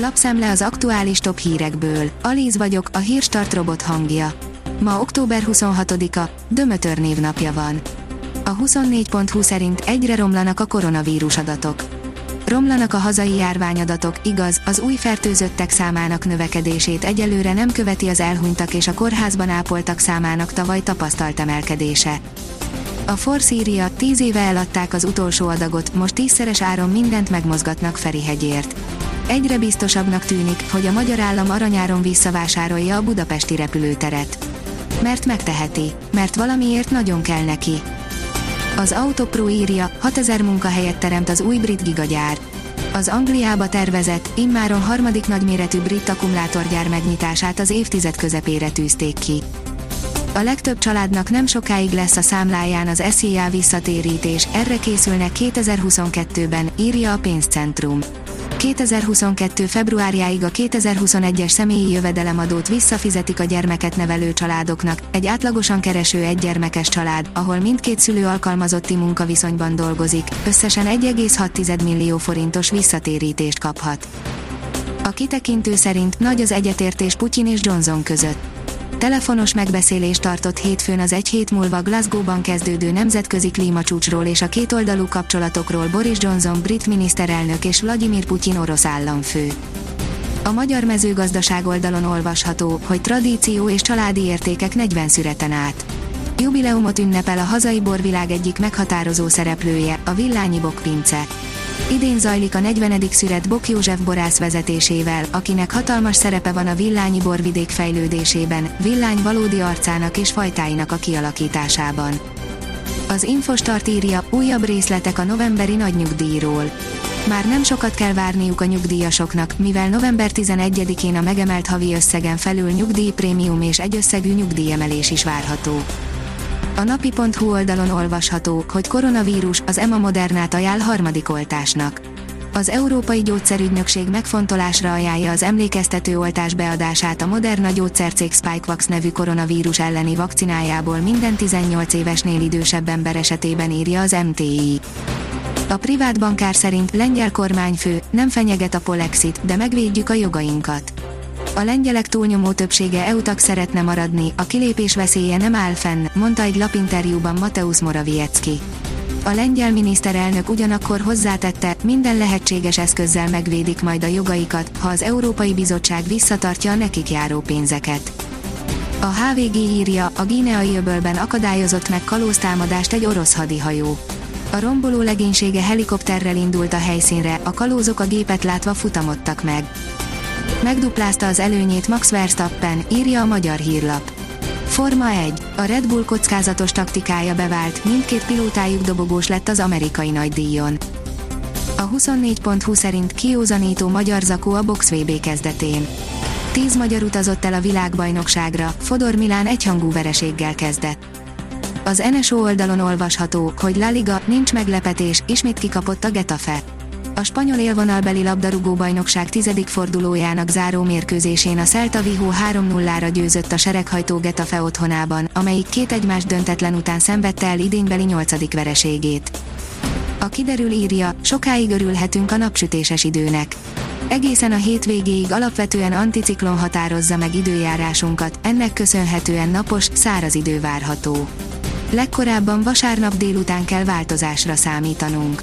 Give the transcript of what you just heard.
Lapszemle az aktuális top hírekből. Alíz vagyok, a hírstart robot hangja. Ma október 26-a, Dömötör névnapja van. A 24.20 szerint egyre romlanak a koronavírus adatok. Romlanak a hazai járványadatok, igaz, az új fertőzöttek számának növekedését egyelőre nem követi az elhunytak és a kórházban ápoltak számának tavaly tapasztalt emelkedése. A Force írja, 10 éve eladták az utolsó adagot, most tízszeres áron mindent megmozgatnak Ferihegyért. Egyre biztosabbnak tűnik, hogy a magyar állam aranyáron visszavásárolja a budapesti repülőteret. Mert megteheti, mert valamiért nagyon kell neki. Az Autopro írja, 6000 munkahelyet teremt az új brit gigagyár. Az Angliába tervezett, immáron harmadik nagyméretű brit akkumulátorgyár megnyitását az évtized közepére tűzték ki. A legtöbb családnak nem sokáig lesz a számláján az SZIA visszatérítés, erre készülnek 2022-ben, írja a pénzcentrum. 2022. februárjáig a 2021-es személyi jövedelemadót visszafizetik a gyermeket nevelő családoknak, egy átlagosan kereső egygyermekes család, ahol mindkét szülő alkalmazotti munkaviszonyban dolgozik, összesen 1,6 millió forintos visszatérítést kaphat. A kitekintő szerint nagy az egyetértés Putyin és Johnson között telefonos megbeszélést tartott hétfőn az egy hét múlva Glasgow-ban kezdődő nemzetközi klímacsúcsról és a kétoldalú kapcsolatokról Boris Johnson brit miniszterelnök és Vladimir Putyin orosz államfő. A magyar mezőgazdaság oldalon olvasható, hogy tradíció és családi értékek 40 szüreten át. Jubileumot ünnepel a hazai borvilág egyik meghatározó szereplője, a Villányi Bokpince. Idén zajlik a 40. szüret Bok József borász vezetésével, akinek hatalmas szerepe van a villányi borvidék fejlődésében, villány valódi arcának és fajtáinak a kialakításában. Az Infostart írja, újabb részletek a novemberi nagy nyugdíjról. Már nem sokat kell várniuk a nyugdíjasoknak, mivel november 11-én a megemelt havi összegen felül nyugdíjprémium és egyösszegű nyugdíjemelés is várható. A napi.hu oldalon olvasható, hogy koronavírus az EMA Modernát ajánl harmadik oltásnak. Az Európai Gyógyszerügynökség megfontolásra ajánlja az emlékeztető oltás beadását a Moderna gyógyszercég Spikevax nevű koronavírus elleni vakcinájából minden 18 évesnél idősebb ember esetében írja az MTI. A privát bankár szerint lengyel kormányfő nem fenyeget a polexit, de megvédjük a jogainkat a lengyelek túlnyomó többsége eu szeretne maradni, a kilépés veszélye nem áll fenn, mondta egy lapinterjúban Mateusz Morawiecki. A lengyel miniszterelnök ugyanakkor hozzátette, minden lehetséges eszközzel megvédik majd a jogaikat, ha az Európai Bizottság visszatartja a nekik járó pénzeket. A HVG írja, a Gíneai öbölben akadályozott meg kalóztámadást egy orosz hadihajó. A romboló legénysége helikopterrel indult a helyszínre, a kalózok a gépet látva futamodtak meg. Megduplázta az előnyét Max Verstappen, írja a magyar hírlap. Forma 1. A Red Bull kockázatos taktikája bevált, mindkét pilótájuk dobogós lett az amerikai nagydíjon. A 24.20 szerint kiózanító magyar zakó a Box VB kezdetén. Tíz magyar utazott el a világbajnokságra, Fodor Milán egyhangú vereséggel kezdett. Az NSO oldalon olvasható, hogy La Liga, nincs meglepetés, ismét kikapott a Getafe a spanyol élvonalbeli labdarúgó bajnokság tizedik fordulójának záró mérkőzésén a Celta Vigo 3-0-ra győzött a sereghajtó Getafe otthonában, amelyik két egymás döntetlen után szenvedte el idénybeli nyolcadik vereségét. A kiderül írja, sokáig örülhetünk a napsütéses időnek. Egészen a hétvégéig alapvetően anticiklon határozza meg időjárásunkat, ennek köszönhetően napos, száraz idő várható. Legkorábban vasárnap délután kell változásra számítanunk.